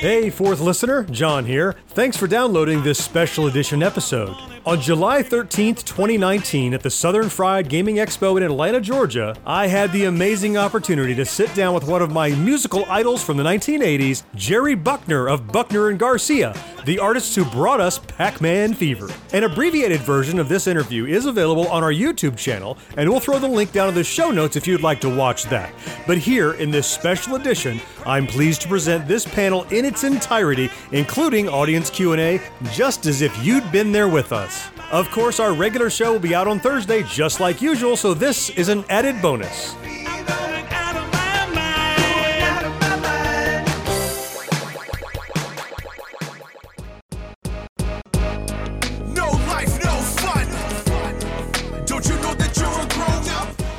Hey, fourth listener, John here. Thanks for downloading this special edition episode. On July 13th, 2019, at the Southern Fried Gaming Expo in Atlanta, Georgia, I had the amazing opportunity to sit down with one of my musical idols from the 1980s, Jerry Buckner of Buckner and Garcia, the artists who brought us Pac Man Fever. An abbreviated version of this interview is available on our YouTube channel, and we'll throw the link down in the show notes if you'd like to watch that. But here, in this special edition, I'm pleased to present this panel in its entirety, including audience Q&A, just as if you'd been there with us. Of course, our regular show will be out on Thursday, just like usual, so this is an added bonus.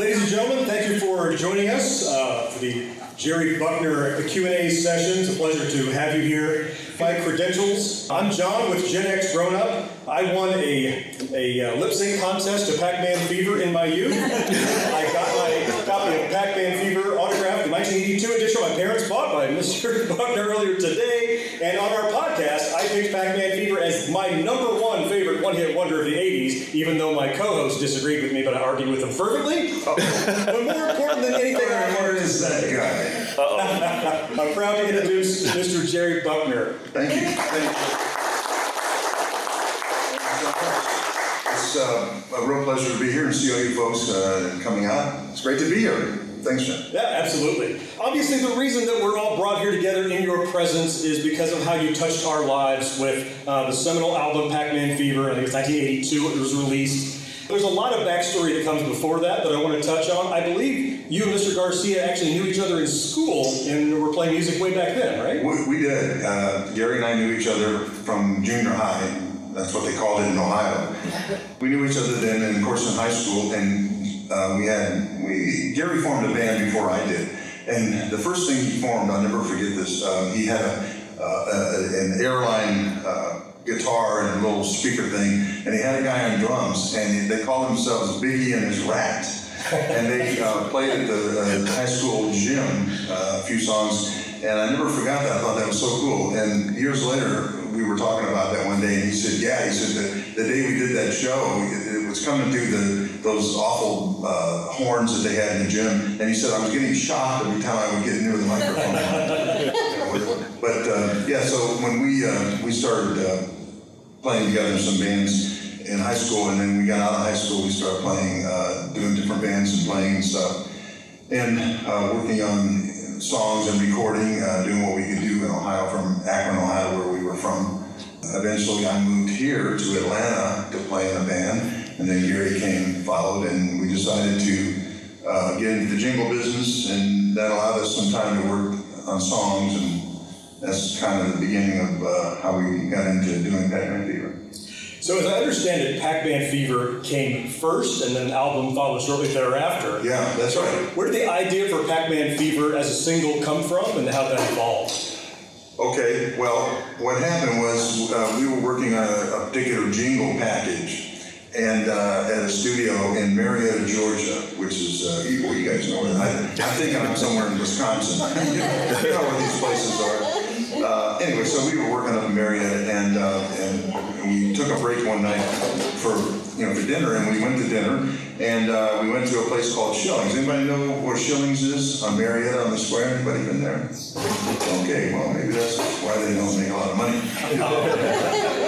Ladies and gentlemen, thank you for joining us uh, for the Jerry Buckner Q&A session. It's a pleasure to have you here. My credentials, I'm John with Gen X Grown Up. I won a, a uh, lip sync contest to Pac-Man Fever in my youth. I got my copy of Pac-Man Fever autographed, the 1982 edition my parents bought by Mr. Buckner earlier today. And on our podcast, I picked Pac-Man Fever as my number one favorite one-hit wonder of the 80s, even though my co-host disagreed with me, but I argued with him fervently. but more important than anything, I Where is that guy? I'm proud to introduce Mr. Jerry Buckner. Thank you. Thank you. It's uh, a real pleasure to be here and see all you folks uh, coming out. It's great to be here. Thanks, John. Yeah, absolutely. Obviously, the reason that we're all brought here together in your presence is because of how you touched our lives with uh, the seminal album Pac-Man Fever. I think it was 1982. It was released. There's a lot of backstory that comes before that that I want to touch on. I believe you and Mr. Garcia actually knew each other in school and were playing music way back then, right? We, we did. Uh, Gary and I knew each other from junior high. That's what they called it in Ohio. We knew each other then, and of course in high school. And uh, we had we Gary formed a band before I did. And the first thing he formed, I'll never forget this. Uh, he had a, uh, a, an airline uh, guitar and a little speaker thing, and he had a guy on drums, and they called themselves Biggie and his Rat. and they uh, played at the uh, high school gym uh, a few songs, and I never forgot that. I thought that was so cool. And years later, we were talking about that one day, and he said, "Yeah," he said, "the, the day we did that show, it was coming through the those awful uh, horns that they had in the gym, and he said I was getting shocked every time I would get near the microphone." but uh, yeah, so when we uh, we started uh, playing together in some bands in high school, and then we got out of high school, we started playing, uh, doing different bands and playing and stuff, and uh, working on songs and recording, uh, doing what we could do in Ohio from Akron, Ohio, where we were from. Eventually, I moved here to Atlanta to play in a band, and then Gary came, followed, and we decided to uh, get into the jingle business, and that allowed us some time to work on songs, and that's kind of the beginning of uh, how we got into doing Pac-Man Fever. So, as I understand it, Pac-Man Fever came first, and then the album followed shortly thereafter. Yeah, that's right. Where did the idea for Pac-Man Fever as a single come from, and how that evolved? Okay, well, what happened was uh, we were working on a, a particular jingle package and uh, at a studio in Marietta, Georgia, which is, uh, well, you guys know it. I, I'm thinking I'm somewhere in Wisconsin. you know where these places are. Uh, anyway, so we were working up in Marietta and, uh, and we took a break one night for, you know, for dinner and we went to dinner and uh, we went to a place called Shillings. Anybody know where Shillings is on Marietta on the square? Anybody been there? Okay, well, maybe that's why they don't make a lot of money.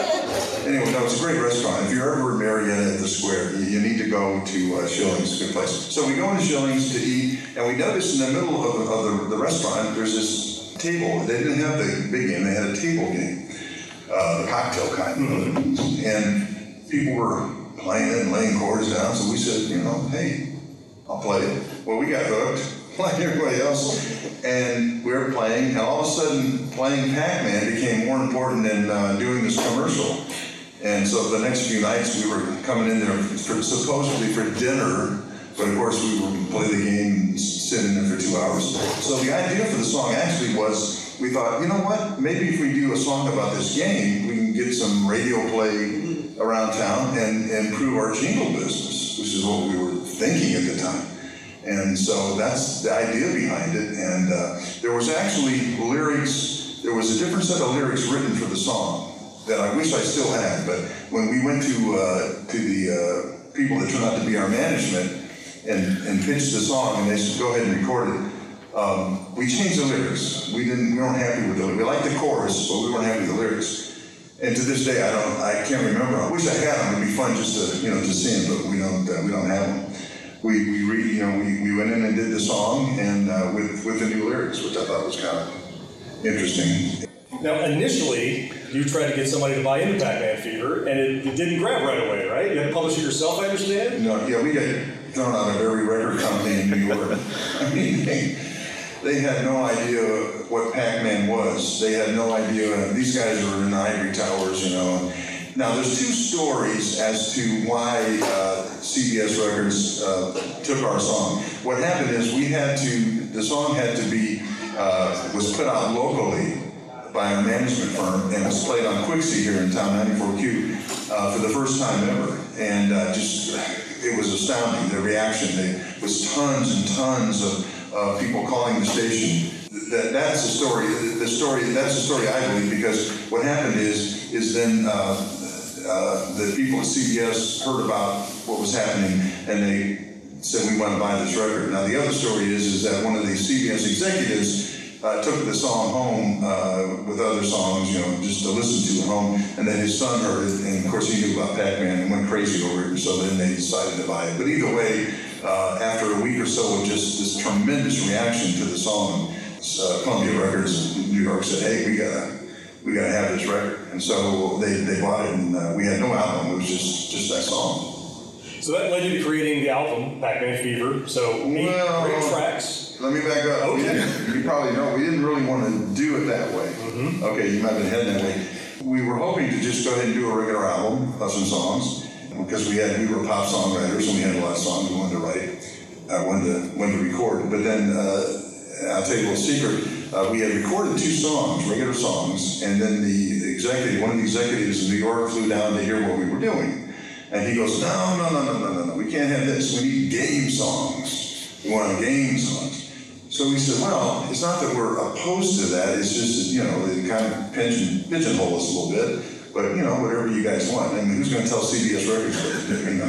Anyway, no, it's a great restaurant. If you're ever in Marietta at the square, you, you need to go to uh, Shillings, good place. So we go into Shillings to eat, and we notice in the middle of, the- of the, the restaurant, there's this table. They didn't have the big game, they had a table game, uh, the cocktail kind. And people were playing it and laying chords down, so we said, you know, hey, I'll play it. Well, we got hooked, like everybody else, and we were playing, and all of a sudden, playing Pac-Man became more important than uh, doing this commercial. And so the next few nights, we were coming in there for, supposedly for dinner, but of course we would play the game and sit in there for two hours. So the idea for the song actually was we thought, you know what? Maybe if we do a song about this game, we can get some radio play around town and, and improve our jingle business, which is what we were thinking at the time. And so that's the idea behind it. And uh, there was actually lyrics, there was a different set of lyrics written for the song that I wish I still had. But when we went to, uh, to the uh, people that turned out to be our management and, and pitched the song, and they said, go ahead and record it. Um, we changed the lyrics. We didn't. We weren't happy with the. We liked the chorus, but we weren't happy with the lyrics. And to this day, I don't. I can't remember. I wish I had them. It'd be fun just to you know to sing, but we don't. Uh, we don't have them. We we re, you know we, we went in and did the song and uh, with with the new lyrics, which I thought was kind of interesting. Now, initially, you tried to get somebody to buy into Pac-Man Fever, and it, it didn't grab right away, right? You had to publish it yourself, I understand. No, yeah, we got thrown out of every record company in New York. I mean. They, they had no idea what Pac-Man was. They had no idea. These guys were in the ivory towers, you know. Now, there's two stories as to why uh, CBS Records uh, took our song. What happened is we had to, the song had to be, uh, was put out locally by a management firm and was played on Quixie here in town, 94Q, uh, for the first time ever. And uh, just, it was astounding, the reaction. There was tons and tons of uh, people calling the station. That, that's the story. The story. That's the story I believe because what happened is is then uh, uh, the people at CBS heard about what was happening and they said we want to buy this record. Now the other story is is that one of the CBS executives. Uh, took the song home uh, with other songs, you know, just to listen to at home, and then his son heard it, and of course he knew about Pac-Man and went crazy over it, and so then they decided to buy it. But either way, uh, after a week or so of just this tremendous reaction to the song, uh, Columbia Records in New York said, "Hey, we gotta, we gotta have this record," and so they, they bought it, and uh, we had no album; it was just just that song. So that led you to creating the album Pac-Man Fever. So eight Well, great tracks. Let me back up. We Okay. you probably know we didn't really want to do it that way. Okay, you might have been heading that way. We were hoping to just go ahead and do a regular album of some songs because we had we were pop songwriters and we had a lot of songs we wanted to write, uh, wanted to wanted to record. But then uh, I'll tell you a little secret. Uh, we had recorded two songs, regular songs, and then the executive, one of the executives in New York, flew down to hear what we were doing. And he goes, no, no, no, no, no, no, no. We can't have this. We need game songs. We want game songs. So we said, well, it's not that we're opposed to that. It's just that, you know, they kind of pigeon, pigeonhole us a little bit. But, you know, whatever you guys want. I mean, who's going to tell CBS Records what to do? You know,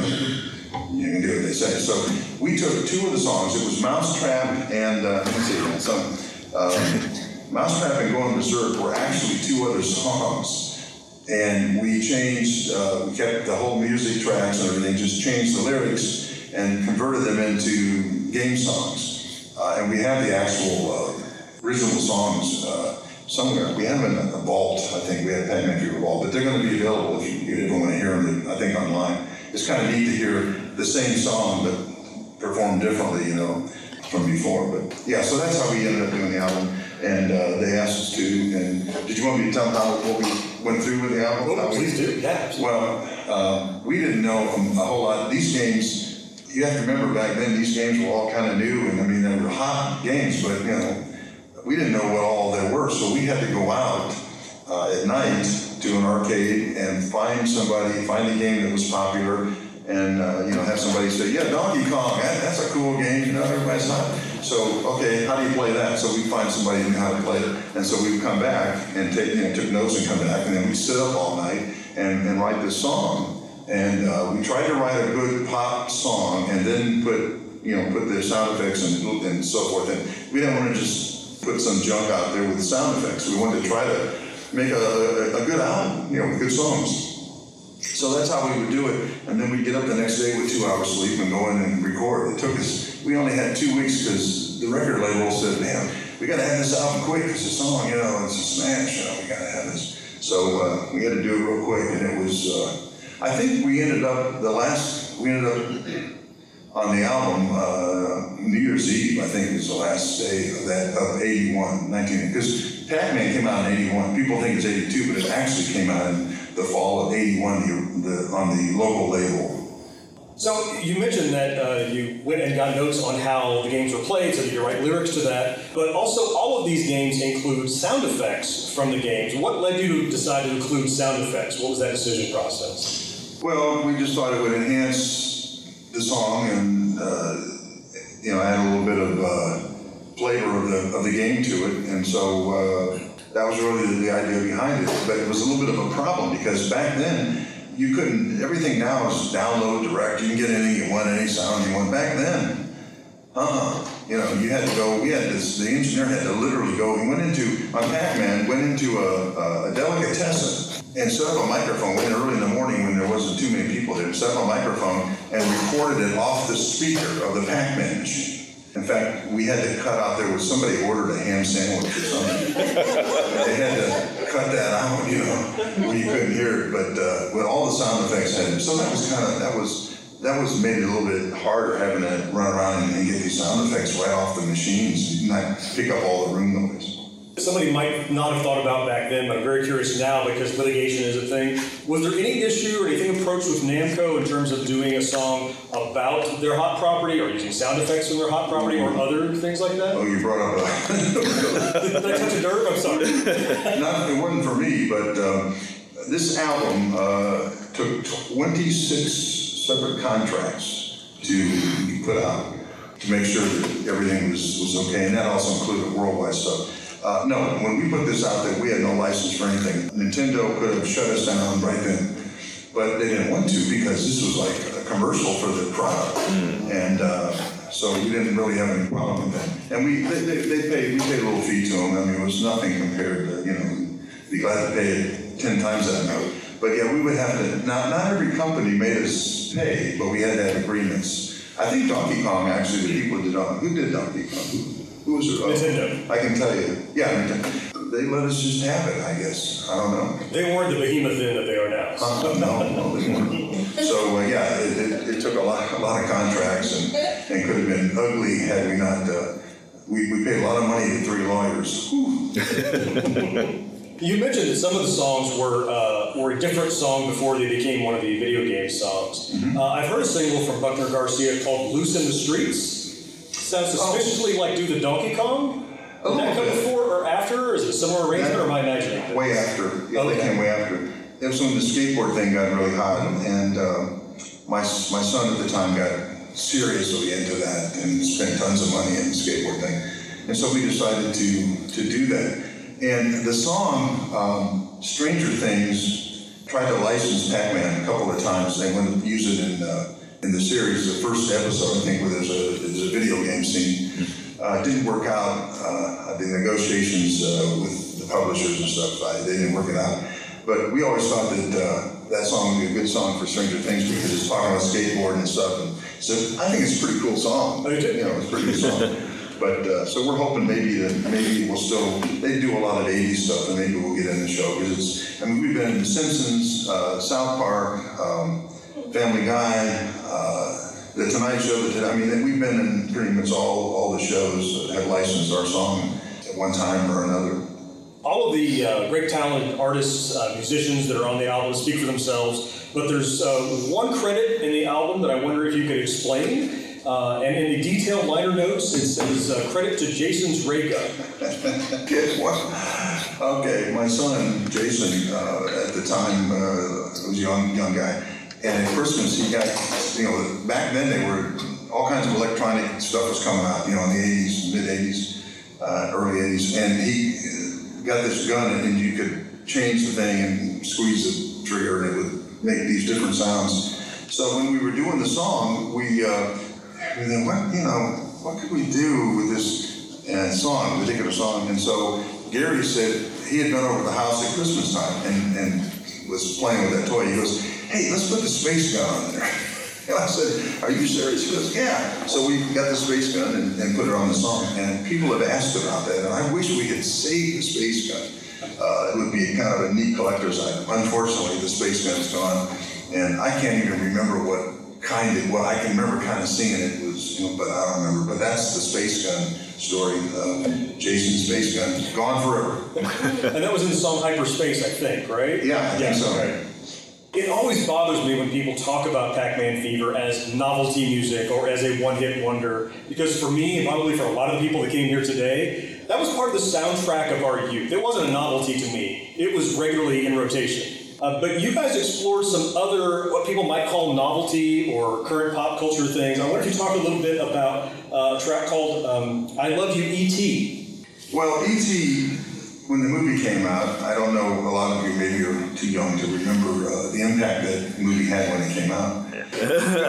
you can do what they say. So we took two of the songs. It was Mousetrap and, uh, let's see, some, uh, Mousetrap and Going Berserk were actually two other songs and we changed, uh, we kept the whole music tracks and everything, just changed the lyrics and converted them into game songs. Uh, and we have the actual uh, original songs uh, somewhere. We have them in a vault, I think. We have Pac-Man Fever Vault, but they're going to be available if you, if you want to hear them, I think, online. It's kind of neat to hear the same song, but performed differently, you know, from before. But yeah, so that's how we ended up doing the album. And uh, they asked us to. And did you want me to tell them how what we went through with the album? Oh, we- please do. Yeah, absolutely. well, um, we didn't know a a whole lot. These games, you have to remember back then, these games were all kind of new, and I mean, they were hot games, but you know, we didn't know what all there were, so we had to go out uh, at night to an arcade and find somebody, find a game that was popular, and uh, you know, have somebody say, "Yeah, Donkey Kong, that, that's a cool game." You know, everybody's not. So, okay, how do you play that? So we find somebody who knew how to play it, and so we would come back and take, you know, took notes and come back, and then we sit up all night and, and write this song. And uh, we tried to write a good pop song, and then put, you know, put the sound effects and, and so forth. And we didn't want to just put some junk out there with sound effects. We wanted to try to make a, a, a good album, you know, with good songs. So that's how we would do it. And then we'd get up the next day with two hours sleep and go in and record. It took us, we only had two weeks because the record label said, man, we got to have this album quick. It's a song, you know, it's a smash, you know, we got to have this. So uh, we had to do it real quick. And it was, uh, I think we ended up, the last, we ended up on the album, uh, New Year's Eve, I think was the last day of that, of 81, 19, because Pac-Man came out in 81. People think it's 82, but it actually came out in the fall of 81 the, the, on the local label. So you mentioned that uh, you went and got notes on how the games were played, so that you write lyrics to that. But also, all of these games include sound effects from the games. What led you to decide to include sound effects? What was that decision process? Well, we just thought it would enhance the song and, uh, you know, add a little bit of uh, flavor of the, of the game to it. And so uh, that was really the, idea behind it. But it was a little bit of a problem because back then, you couldn't, everything now is download direct. You can get anything you want, any sound you want. Back then, uh-uh. You know, you had to go, we had this, the engineer had to literally go, he went into, on Pac-Man, went into a, a delicatessen and set up a microphone, went early in the morning when there wasn't too many people there, set up a microphone and recorded it off the speaker of the Pac-Man machine. In fact, we had to cut out, there was somebody ordered a ham sandwich or something. they had to cut that out, you know, when you couldn't hear it. But uh, with all the sound effects had, so that was kind of, that was, that was made it a little bit harder having to run around and, and get these sound effects right off the machines and not pick up all the room noise. Somebody might not have thought about back then, but I'm very curious now because litigation is a thing. Was there any issue or anything approached with Namco in terms of doing a song about their hot property or using sound effects from their hot property or other things like that? Oh, you brought up a. Did I touch a nerve? I'm sorry. Not, it wasn't for me, but um, this album uh, took 26 separate contracts to be put out to make sure that everything was, was okay, and that also included worldwide stuff. Uh, no, when we put this out, that we had no license for anything. Nintendo could have shut us down right then, but they didn't want to because this was like a commercial for the product, and uh, so we didn't really have any problem with that. And we they, they, they paid we paid a little fee to them. I mean, it was nothing compared to you know be glad to pay it ten times that amount. But yeah, we would have to. Not not every company made us pay, but we had to have agreements. I think Donkey Kong actually the people did Don- who did Donkey Kong. Who, was it? Nintendo. I can tell you. Yeah. They let us just have it. I guess. I don't know. They weren't the behemoth then that they are now. Uh, no, no, they weren't. So uh, yeah, it, it, it took a lot, a lot of contracts, and, and could have been ugly had we not. Uh, we, we paid a lot of money to three lawyers. You mentioned that some of the songs were uh, were a different song before they became one of the video game songs. Mm-hmm. Uh, I've heard a single from Buckner Garcia called "Loose in the Streets." Sounds suspiciously like "Do the Donkey Kong." Did that come before or after? Or is it similar arrangement, or am I imagining? it? Way after. Yeah, Okay. they came way after. It was when the skateboard thing got really hot, and uh, my my son at the time got seriously into that and spent tons of money in the skateboard thing, and so we decided to to do that. And the song um, "Stranger Things" tried to license Pac-Man a couple of times. They wanted to use it in uh, in the series, the first episode, I think, where there's a there's a video game scene. Uh, didn't work out. Uh, the negotiations uh, with the publishers and stuff, I, they didn't work it out. But we always thought that uh, that song would be a good song for Stranger Things because it's talking about skateboarding and stuff. And so I think it's a pretty cool song. Oh, you? You know, it's a pretty good song. But uh, so we're hoping maybe that maybe we'll still they do a lot of '80s stuff and maybe we'll get in the show because it's I mean we've been in The Simpsons, uh, South Park, um, Family Guy, uh, The Tonight Show. The, I mean we've been in pretty much all all the shows that have licensed our song at one time or another. All of the uh, great talented artists, uh, musicians that are on the album speak for themselves, but there's uh, one credit in the album that I wonder if you could explain. Uh, and in the detailed liner notes, it says uh, credit to Jason's ray gun. Okay, my son Jason uh, at the time uh, was a young young guy, and at Christmas he got you know back then they were all kinds of electronic stuff was coming out you know in the '80s, mid '80s, uh, early '80s, and he uh, got this gun and you could change the thing and squeeze the trigger and it would make these different sounds. So when we were doing the song, we uh, we then what you know what could we do with this uh, song, particular song? And so Gary said he had been over to the house at Christmas time and, and was playing with that toy. He goes, "Hey, let's put the space gun on there." And I said, "Are you serious?" He goes, "Yeah." So we got the space gun and, and put it on the song. And people have asked about that, and I wish we had saved the space gun. Uh, it would be kind of a neat collector's item. Unfortunately, the space gun's gone, and I can't even remember what kind of. Well, I can remember kind of seeing it was, you know, but I don't remember. But that's the space gun story. Uh, Jason's space gun gone forever. And that was in the song Hyperspace, I think, right? Yeah, I think so. right. It always bothers me when people talk about Pac-Man Fever as novelty music or as a one-hit wonder, because for me, and probably for a lot of the people that came here today, that was part of the soundtrack of our youth. It wasn't a novelty to me. It was regularly in rotation. Uh, but you guys explored some other, what people might call novelty or current pop culture things. I wonder if you talk a little bit about uh, a track called um, I Love You E.T. Well, E.T., when the movie came out, I don't know, a lot of you maybe are too young to remember uh, the impact that movie had when it came out.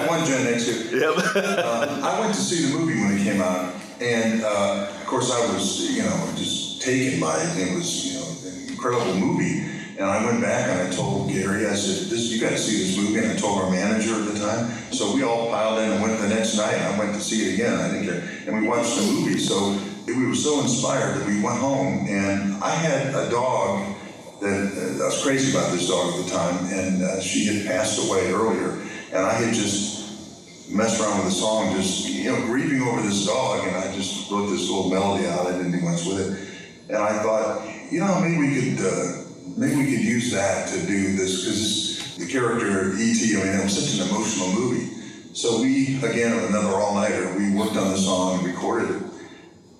One Gen X here. Yep. uh, I went to see the movie when it came out, and uh, of course I was, you know, just taken by it. It was, you know, an incredible movie. And I went back and I told Gary, I said, this, you got to see this movie. And I told our manager at the time. So we all piled in and went the next night. I went to see it again. I think, and we watched the movie. So we were so inspired that we went home. And I had a dog that uh, I was crazy about this dog at the time, and uh, she had passed away earlier. And I had just messed around with the song, just you know, grieving over this dog, and I just wrote this little melody out. I didn't do much with it, and I thought, you know, maybe we could. Uh, maybe we could use that to do this because the character E.T. I mean, it was such an emotional movie. So we, again, another all-nighter, we worked on the song and recorded it.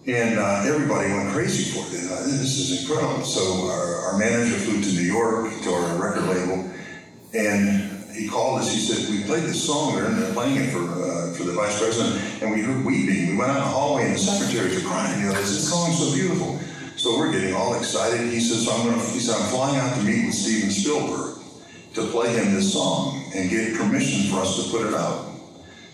And uh, everybody went crazy for it. Uh, this is incredible. So our, our, manager flew to New York to our record label, and he called us. He said, "We played this song. They're, they're playing it for uh, for the vice president, and we heard weeping. We went out in the hallway, and the secretaries are crying. You know, this song's so beautiful." So we're getting all excited. He says, I'm going to, he said, I'm flying out to meet with Steven Spielberg to play him this song and get permission for us to put it out.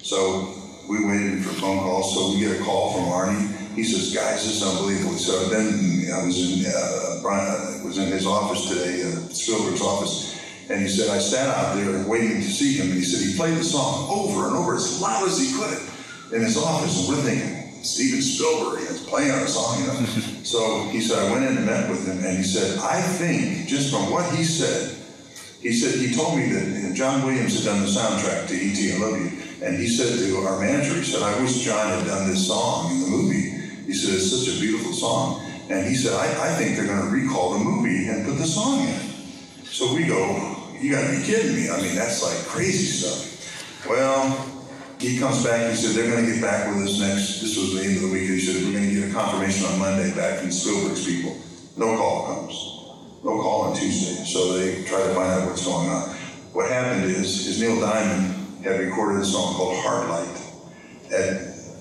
So we waited for phone calls. So we get a call from Arnie. He says, guys, this is unbelievable. So then I was in, uh, Brian, was in his office today, uh, Spielberg's office. And he said, I sat out there waiting to see him. And he said, he played the song over and over as loud as he could in his office. And we're thinking, Steven Spielberg is playing our song, you know. so he said, I went in and met with him, and he said, I think, just from what he said, he said, he told me that John Williams had done the soundtrack to E.T. I Love You, and he said to our manager, he said, I wish John had done this song in the movie. He said, it's such a beautiful song. And he said, I, I think they're going to recall the movie and put the song in. So we go, you got to be kidding me. I mean, that's like crazy stuff. Well, he comes back, he said, they're going to get back with us next, this was the end of the week, he said, we're going to get a confirmation on Monday back from Spielberg's people. No call comes. No call on Tuesday. So they try to find out what's going on. What happened is, is Neil Diamond had recorded a song called Heartlight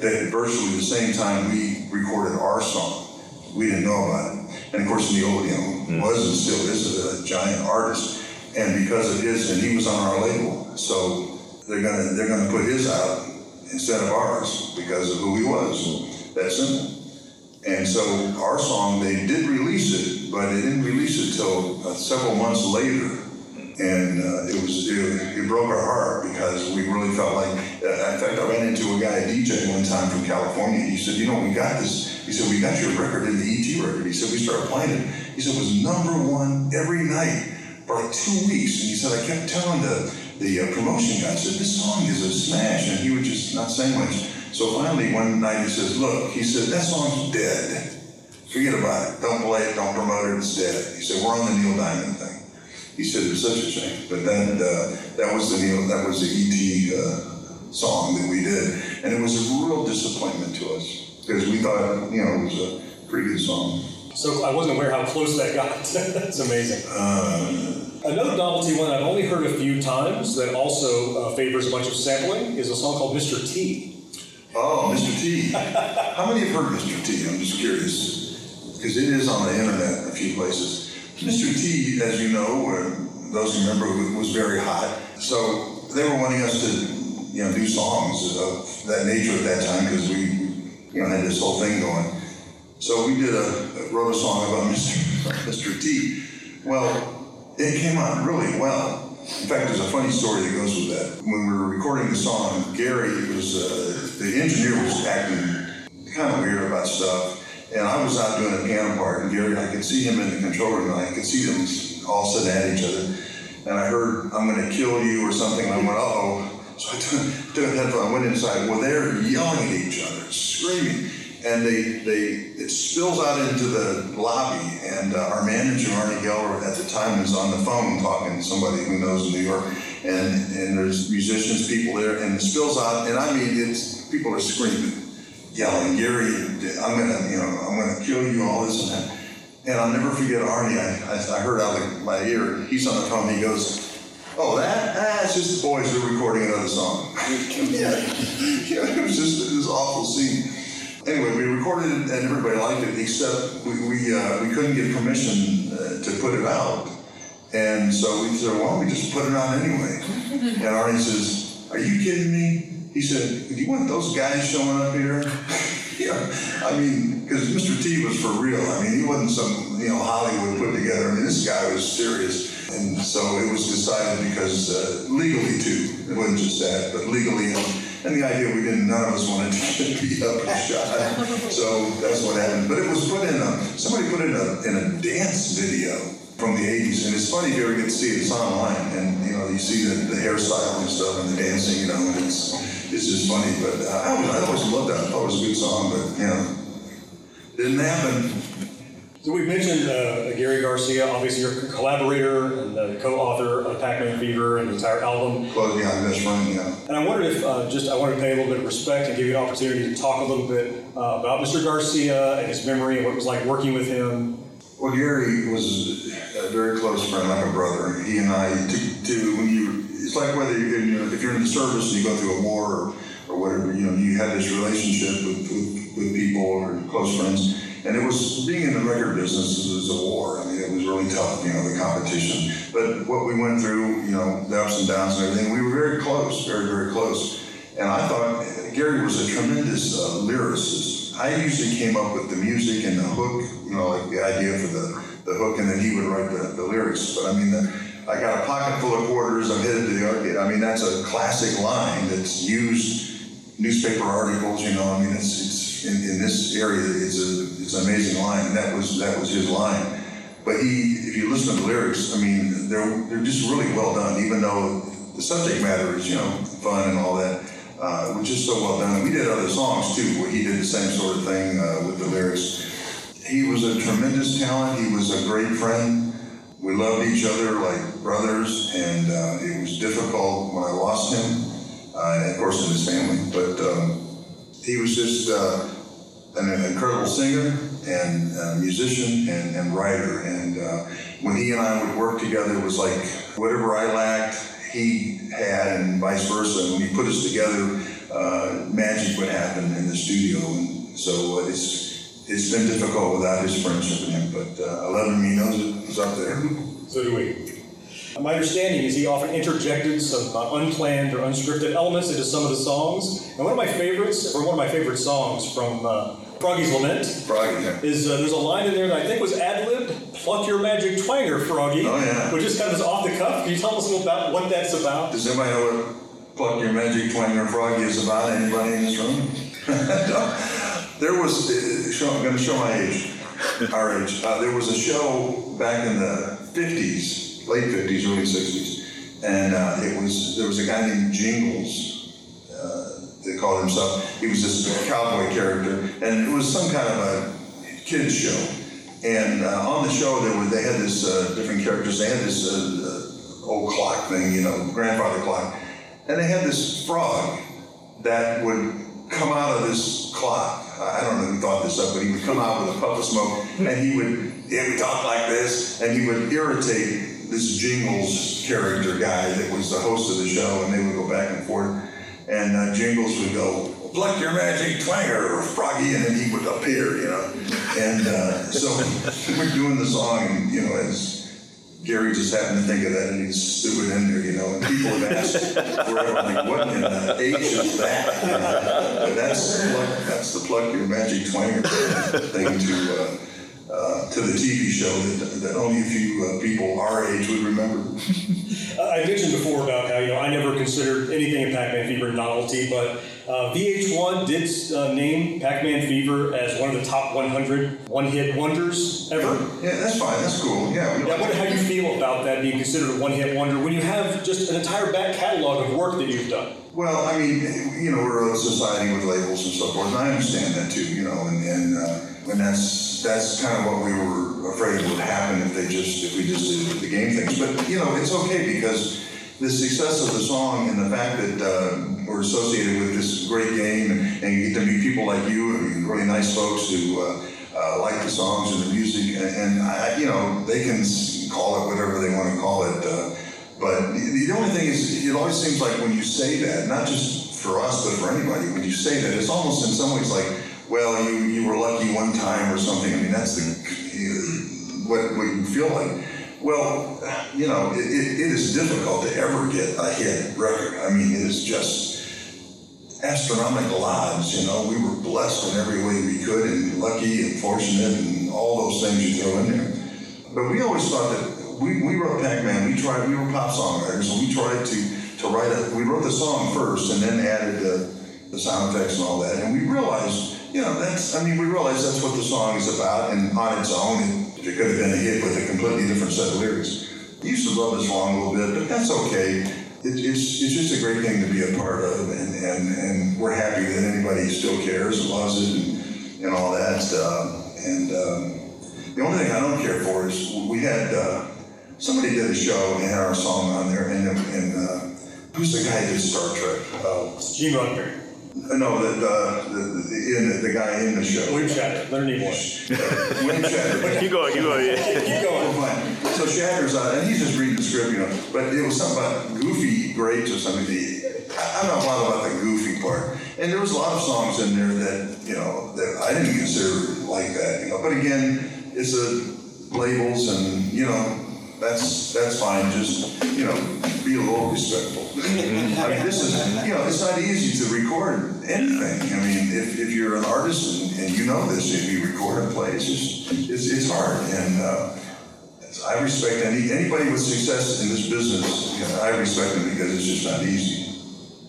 at, at virtually the same time we recorded our song. We didn't know about it. And of course, Neil, mm. was and still is a giant artist. And because of his, and he was on our label. So they're gonna they're gonna put his out instead of ours because of who he was. That simple. And so our song, they did release it, but they didn't release it till uh, several months later. And uh, it was it, it, broke our heart because we really felt like. Uh, in fact, I ran into a guy, a DJ, one time from California. He said, "You know, we got this." He said, "We got your record in the ET record." He said, "We started playing it." He said, "It was number one every night for like two weeks." And he said, "I kept telling the the uh, promotion guy said, this song is a smash, and he would just not say much. So finally, one night he says, look, he said, that song's dead. Forget about it. Don't play it. Don't promote it. It's dead. He said, we're on the Neil Diamond thing. He said, was such a shame. But then uh, that was the Neil, that was the E.T. Uh, song that we did. And it was a real disappointment to us because we thought, you know, it was a pretty good song. So I wasn't aware how close that got. That's amazing. Uh, Another novelty one I've only heard a few times that also uh, favors a bunch of sampling is a song called Mr. T. Oh, Mr. T. How many have heard Mr. T? I'm just curious because it is on the internet in a few places. Mr. T, as you know, those who remember, was very hot. So they were wanting us to, you know, do songs of that nature at that time because we, you know, had this whole thing going. So we did a wrote a song about Mr. Mr. T. Well, it came out really well. In fact, there's a funny story that goes with that. When we were recording the song, Gary was uh, the engineer was acting kind of weird about stuff, and I was out doing a piano part, and Gary, I could see him in the control room, and I could see them all sitting at each other, and I heard "I'm going to kill you" or something, and I went, "Uh oh." So I took, took a headphone, I went inside. Well, they're yelling at each other, screaming. and they they it spills out into the lobby, and uh, our manager Arnie Geller at the time was on the phone talking to somebody who knows New York, and and there's musicians, people there, and it spills out, and I mean it's people are screaming, yelling, Gary, I'm gonna you know I'm gonna kill you, all this and that. And I'll never forget Arnie. I, I, I heard out of my ear. He's on the phone. He goes, "Oh, that? Ah, it's just the boys. They're recording another song." yeah, yeah. It was just this awful scene. Anyway, we recorded it and everybody liked it, except we we, uh, we couldn't get permission uh, to put it out. And so we said, "Why don't we just put it out anyway?" And Arnie says, "Are you kidding me?" He said, "Do you want those guys showing up here?" yeah, I mean, because Mr. T was for real. I mean, he wasn't some you know Hollywood put together. I mean, this guy was serious, and so it was decided because uh, legally too. It wasn't just that, but legally, and, and the idea we didn't. None of us wanted to beat up and shot. So that's what happened. But it was put in a somebody put it in a in a dance video from the 80s. And it's funny if you ever get to see it, it's online. And, you know, you see the, the hairstyle and stuff and the dancing, you know, and it's, it's just funny. But uh, I, always, I always loved that. I thought it was a good song, but, you know, didn't happen. So we've mentioned uh, Gary Garcia, obviously your collaborator and the co-author of Pac-Man Fever and the entire album. Close behind best friend, yeah. And I wondered if uh, just I wanted to pay a little bit of respect and give you an opportunity to talk a little bit uh, about Mr. Garcia and his memory and what it was like working with him. Well, Gary was a very close friend, like a brother. He and I, to, to when you, it's like whether you're in, if you're in the service and you go through a war or, or whatever, you know, you have this relationship with, with, with people or close friends. And it was being in the record business was a war. I mean, it was really tough, you know, the competition. But what we went through, you know, the ups and downs and everything, we were very close, very, very close. And I thought Gary was a tremendous uh, lyricist. I usually came up with the music and the hook, you know, like the idea for the, the hook, and then he would write the, the lyrics. But I mean, the, I got a pocket full of quarters, I'm headed to the arcade. I mean, that's a classic line that's used newspaper articles, you know, I mean, it's, it's in, in this area, it's a, it's an amazing line, and that was, that was his line. But he, if you listen to the lyrics, I mean, they're, they're just really well done, even though the subject matter is, you know, fun and all that. Uh, which is so well done. And we did other songs too, where he did the same sort of thing uh, with the lyrics. He was a tremendous talent. He was a great friend. We loved each other like brothers, and uh, it was difficult when I lost him, uh, and of course in his family. But um, he was just uh, an incredible singer and uh, musician and, and writer. And uh, when he and I would work together, it was like whatever I lacked, he had, and vice versa. And when he put us together, uh, magic would happen in the studio. And so it's it's been difficult without his friendship with him, but uh, I love him. He knows it. He's up there. So do we. My understanding is he often interjected some uh, unplanned or unscripted elements into some of the songs. And one of my favorites, or one of my favorite songs from uh, Froggy's Lament, Froggy, yeah. is uh, there's a line in there that I think was ad libbed. Pluck your magic twanger, Froggy. Oh, yeah. Which is kind of off the cuff. Can you tell us a little about what that's about? Does anybody know what Pluck Your Magic Twanger Froggy is about? Anybody in this room? there was, show, I'm going to show my age, our age. Uh, there was a show back in the 50s, late 50s, early 60s, and uh, it was there was a guy named Jingles. Uh, they called himself. He was this cowboy character, and it was some kind of a kids show. And uh, on the show, there were they had this uh, different characters. They had this uh, old clock thing, you know, grandfather clock, and they had this frog that would come out of this clock. I don't know who thought this up, but he would come out with a puff of smoke, and he would he would talk like this, and he would irritate this Jingles character guy that was the host of the show, and they would go back and forth, and uh, Jingles would go. Pluck your magic twanger, Froggy, and then he would appear, you know. And uh, so we're doing the song, you know, as Gary just happened to think of that, and he's threw it in there, you know. And people have asked forever, like, what in the H is that? That's the pluck, that's the your magic twanger thing to uh, uh, to the TV show that, that only a few uh, people our age would remember. I mentioned before about how you know I never considered anything in Pac-Man Fever novelty, but Uh, VH1 did uh, name Pac-Man Fever as one of the top 100 one-hit wonders ever. Yeah, that's fine. That's cool. Yeah. Yeah, I wonder how you feel about that being considered a one-hit wonder when you have just an entire back catalog of work that you've done. Well, I mean, you know, we're a society with labels and so forth, and I understand that too, you know, and and, uh, and that's that's kind of what we were afraid would happen if they just if we just did the game things. But you know, it's okay because the success of the song and the fact that uh, we're associated with this great game and, and you get to meet people like you and really nice folks who uh, uh, like the songs and the music, and, and I, you know, they can call it whatever they want to call it. Uh, but the, the only thing is, it always seems like when you say that, not just for us, but for anybody, when you say that, it's almost in some ways like, well, you, you were lucky one time or something. I mean, that's the what, what you feel like. Well, you know, it, it, it is difficult to ever get a hit record. I mean, it is just astronomical odds. You know, we were blessed in every way we could, and lucky and fortunate, and all those things you throw in there. But we always thought that we, we wrote Pac-Man. We tried. We were pop songwriters, and we tried to to write a. We wrote the song first, and then added the, the sound effects and all that. And we realized, you know, that's. I mean, we realized that's what the song is about, and on its own, it, it could have been a hit with a completely different set of lyrics. I used to love this song a little bit, but that's okay. It, it's, it's just a great thing to be a part of, and, and, and we're happy that anybody still cares and loves it and, and all that. Uh, and um, the only thing I don't care for is we had uh, somebody did a show and had our song on there, and, and uh, who's the guy that did Star Trek? Uh, Gene Roddenberry, no, the, the, the, the, in, the guy in the show. William Shatner, Leonard Nimoy. William Shatner. Keep going, keep going. Yeah. Keep going. Fine. So Shatner's on, and he's just reading the script, you know. But it was something about goofy grapes or something. The, I'm not wild about the goofy part. And there was a lot of songs in there that, you know, that I didn't consider like that, you know. But again, it's a labels and, you know, that's that's fine. Just, you know, be a little respectful. I mean, this is, you know, it's not easy to record anything. I mean, if, if you're an artist and, and you know this, if you record and play, it's just, it's, it's hard. And, uh, I respect any anybody with success in this business. You know, I respect them because it's just not easy.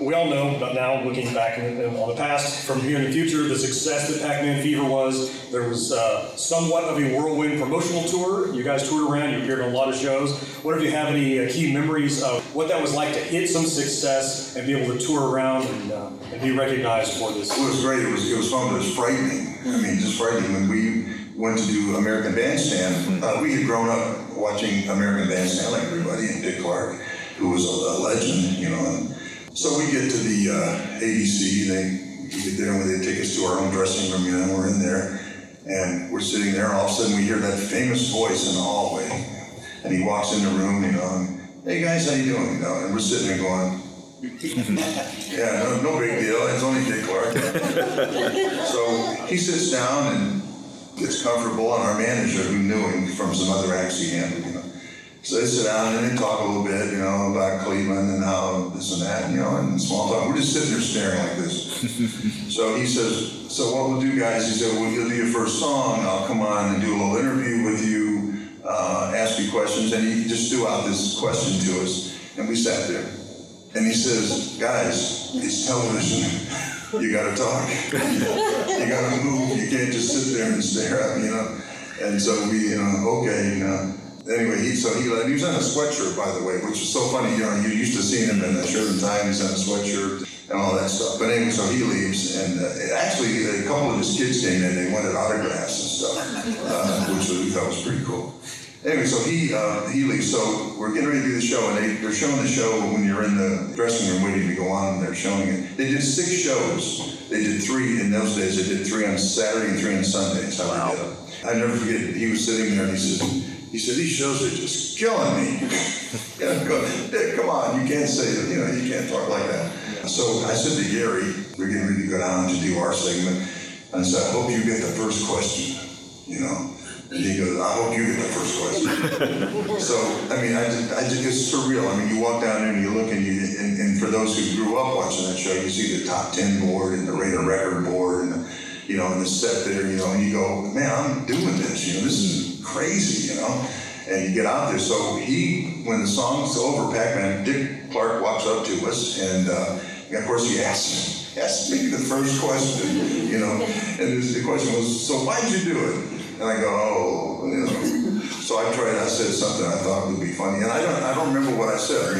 We all know, but now looking back in, in- on the past, from here in the future, the success that Pac-Man Fever was. There was uh, somewhat of a whirlwind promotional tour. You guys toured around. You appeared on a lot of shows. What if you have any uh, key memories of what that was like to hit some success and be able to tour around and, uh, and be recognized for this? It was great. It was it was fun, but it was frightening. I mean, just frightening. When we went to do American Bandstand, uh, we had grown up watching American Bandstand like everybody, and Dick Clark, who was a, a legend, you know. And so we get to the uh, ABC. They get there and they take us to our own dressing room. You know, we're in there, and we're sitting there. All of a sudden, we hear that famous voice in the hallway, and he walks in the room. You know, and, hey guys, how you doing? You know, and we're sitting there going. Yeah, no, no big deal. It's only Dick Clark. so he sits down and gets comfortable, and our manager, who knew him from some other acts he handled, you know. So they sit down and they talk a little bit, you know, about Cleveland and how this and that, you know, and small talk. We're just sitting there staring like this. so he says, "So what we'll do, guys?" He said, "We'll do your first song. I'll come on and do a little interview with you, uh, ask you questions." And he just threw out this question to us, and we sat there. And he says, guys, it's television. You gotta talk. you gotta move. You can't just sit there and stare at me, you know. And so we, you know, okay, you know. Anyway, he so he, he was in a sweatshirt, by the way, which is so funny. You know, you're used to seeing him in a shirt and tie, he's in a sweatshirt and all that stuff. But anyway, so he leaves, and uh, actually, a couple of his kids came in. They wanted autographs and stuff, uh, which we thought was pretty cool. Anyway, so he uh, he leaves. So we're getting ready to do the show, and they, they're showing the show when you're in the dressing room waiting to go on. And they're showing it. They did six shows. They did three in those days. They did three on Saturday and three on Sunday. That's how did. I never forget. He was sitting there, and he said, he said these shows are just killing me. you know, go, come on, you can't say that. You know, you can't talk like that. So I said to Gary, we're getting ready to go down to do our segment. And I said, I hope you get the first question. You know. And he goes, I hope you get the first question. so, I mean, I just, I just, it's surreal. I mean, you walk down there and you look and you, and, and for those who grew up watching that show, you see the top 10 board and the Rate-a-Record board and, the, you know, and the set there, you know, and you go, man, I'm doing this, you know, this is crazy, you know. And you get out there. So he, when the song's over, Pac-Man, Dick Clark walks up to us and, uh, and of course he asks, asked me the first question, you know, and the question was, so why'd you do it? And I go, oh, you know. So I tried, I said something I thought would be funny, and I don't, I don't remember what I said.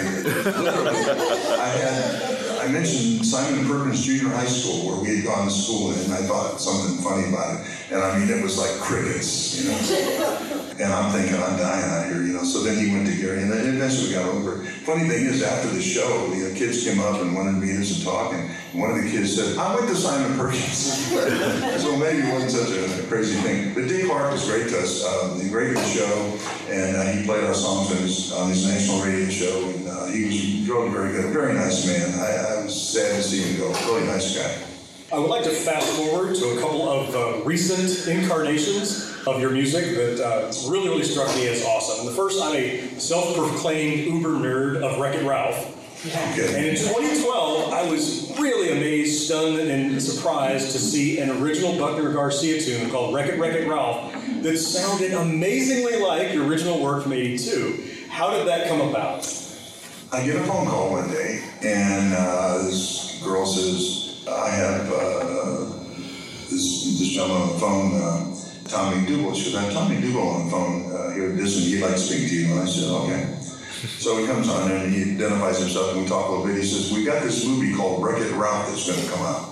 I had, I mentioned Simon Perkins Junior High School where we had gone to school, and I thought something funny about it, and I mean, it was like crickets, you know. And I'm thinking, I'm dying out here, you know. So then he went to Gary, and then eventually we got over. Funny thing is, after the show, the uh, kids came up and wanted to meet us and talk, and one of the kids said, I went to Simon Perkins. so maybe it wasn't such a crazy thing. But Dave Clark was great to us. Um, he great the show, and uh, he played our songs on his, on his national radio show, and uh, he was really very good. Very nice man. I, I was sad to see him go. Really nice guy. I would like to fast forward to a couple of uh, recent incarnations of your music that uh, really, really struck me as awesome. And the first, I'm a self-proclaimed uber nerd of Wreck-It Ralph. Okay. And in 2012, I was really amazed, stunned, and surprised to see an original Buckner Garcia tune called Wreck It, Wreck It Ralph that sounded amazingly like your original work from 82. How did that come about? I get a phone call one day, and uh, this girl says, I have uh, this, this gentleman on the phone, uh, Tom MacDougall. She goes, I have Tom MacDougall on the phone uh, here at Disney. He'd like to speak to you. And I said, okay. So he comes on and he identifies himself, and we talk a little bit. He says, "We've got this movie called Wreck It Ralph that's going to come out.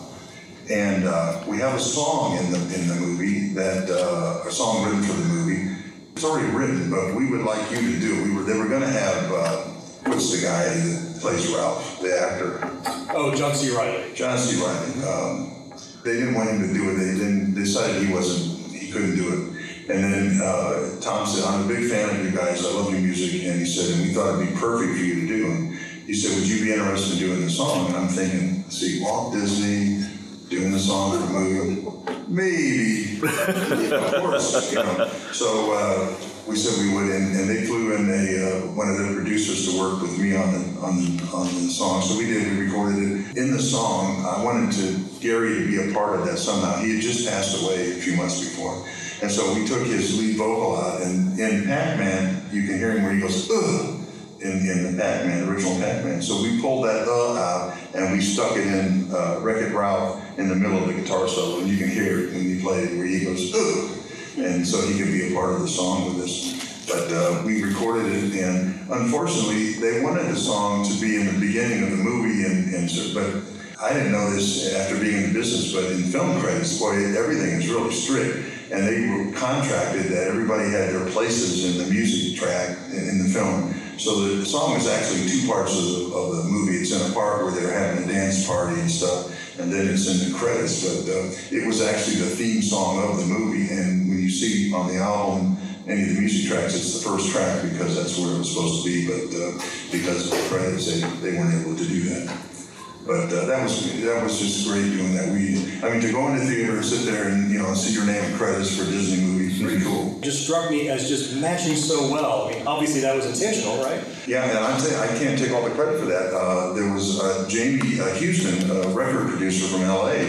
And uh, we have a song in the in the movie that uh, a song written for the movie. It's already written, but we would like you to do. it. We were they were going to have uh, what's the guy that plays Ralph, the actor, Oh, John C. Reilly. John C. Reilly. Um, they didn't want him to do it. They didn't decided he wasn't couldn't do it. And then uh, Tom said, "I'm a big fan of you guys. I love your music." And he said, "And we thought it'd be perfect for you to do." And he said, "Would you be interested in doing the song?" And I'm thinking, "See, Walt Disney doing the song for the movie, maybe, of course, you know." So uh, we said we would, and, and they flew in a uh, one of their producers to work with me on the on the on the song. So we did. We recorded it in the song. I wanted to Gary to be a part of that somehow. He had just passed away a few months before. And so we took his lead vocal out, and in Pac-Man, you can hear him where he goes, ugh, in, in the Pac-Man, original Pac-Man. So we pulled that uh out, and we stuck it in uh, Wreck-It Ralph in the middle of the guitar solo, and you can hear it when he played it, where he goes, ugh, and so he could be a part of the song with us. But uh, we recorded it, and unfortunately, they wanted the song to be in the beginning of the movie, and, and so, but I didn't know this after being in the business, but in film credits, boy, everything is really strict. And they were contracted that everybody had their places in the music track in, the film. So the song is actually two parts of the, of the movie. It's in a part where they're having a dance party and stuff, and then it's in the credits. But uh, it was actually the theme song of the movie. And when you see on the album any of the music tracks, it's the first track because that's where it was supposed to be. But uh, because of the credits, they, they weren't able to do that. But uh, that was that was just great doing that. We, I mean, to go into the theater and sit there and you know see your name and credits for a Disney movies, pretty cool. Just struck me as just matching so well. I mean, obviously that was intentional, right? Yeah, and I'm saying I can't take all the credit for that. Uh, there was uh, Jamie uh, Houston, a record producer from LA.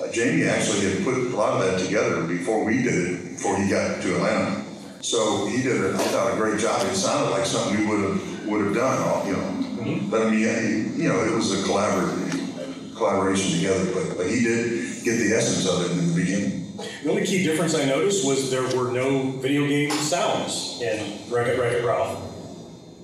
Uh, Jamie actually had put a lot of that together before we did it, before he got to Atlanta. So he did, a, I thought, a great job. It sounded like something we would have would have done, all you know. But I mean, yeah, you know, it was a collaborative collaboration together. But but he did get the essence of it in the beginning. The only key difference I noticed was there were no video game sounds in Wreck It, Wreck It Ralph.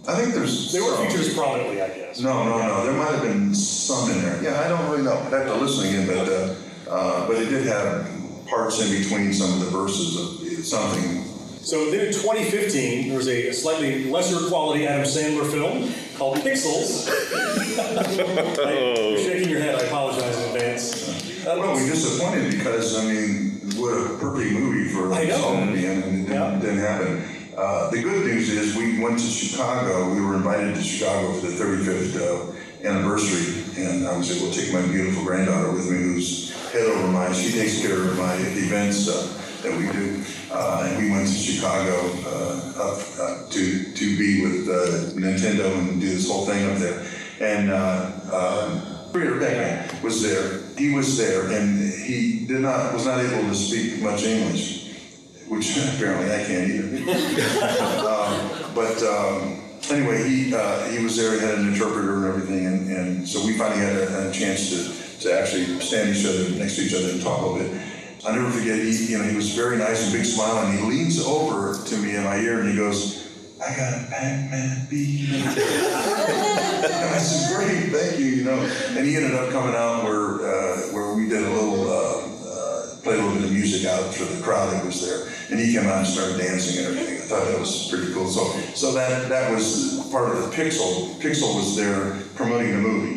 I think there's They were some- featured prominently, I guess. No, no, no. There might have been some in there. Yeah, I don't really know. I'd have to listen again, but uh, uh, but it did have parts in between some of the verses of something. So then in 2015, there was a slightly lesser quality Adam Sandler film called Pixels. You're shaking your head. I apologize in advance. Uh, Well, we're disappointed because I mean, what a perfect movie for I know. song to be in, and it didn't, Yeah. didn't happen. Uh, the good news is we went to Chicago. We were invited to Chicago for the 35th uh, anniversary, and I was able to take my beautiful granddaughter with me, who's head over my. She takes care of my events uh, that we do, uh, and we went to Chicago uh, up uh, to to be with uh, Nintendo and do this whole thing up there, and. Uh, um, Peter Beckman was there. He was there, and he did not was not able to speak much English, which apparently I can't either. um, but um, anyway, he uh, he was there. He had an interpreter and everything, and, and so we finally had a, a chance to to actually stand each other next to each other and talk a little bit. I never forget. He, you know, he was very nice and big smile, and he leans over to me in my ear and he goes, "I got a Pac-Man beat." and I said, "Great, thank you." You know, and he ended up coming out where uh, where we did a little. Uh, uh, played a little bit of music out for the crowd that was there, and he came out and started dancing and everything. I thought that was pretty cool. So, so that that was part of the Pixel. Pixel was there promoting the movie.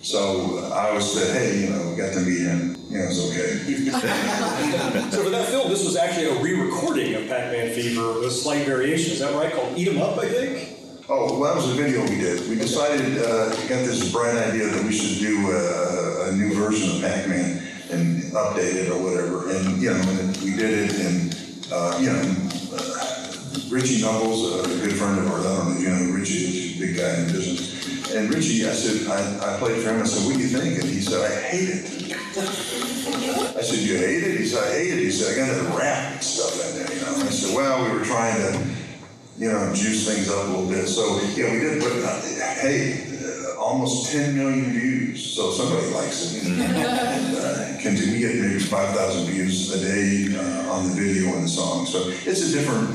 So I always said, hey, you know, got to meet him. You know, it's okay. So for that film, this was actually a re-recording of Pac-Man Fever with a slight variation. Is that right? Called Eat 'Em Up, I think. Oh, well, that was a video we did. We decided, uh, got this bright idea that we should do a, a new version of Pac-Man and update it or whatever. And, you know, and we did it and, uh, you know, uh, Richie Knuckles, a good friend of ours, I don't know if you know Richie, is a big guy in the business. And Richie, I said, I, I played for him, I said, what do you think? And he said, I hate it. I said, you hate it? He said, I hate it. He said, I got that rap and stuff in there, you know. I said, well, we were trying to, you know, juice things up a little bit. So, yeah, we did, but uh, hey, uh, almost 10 million views. So somebody likes it. And, uh, can we get maybe 5,000 views a day uh, on the video and the song. So it's a different,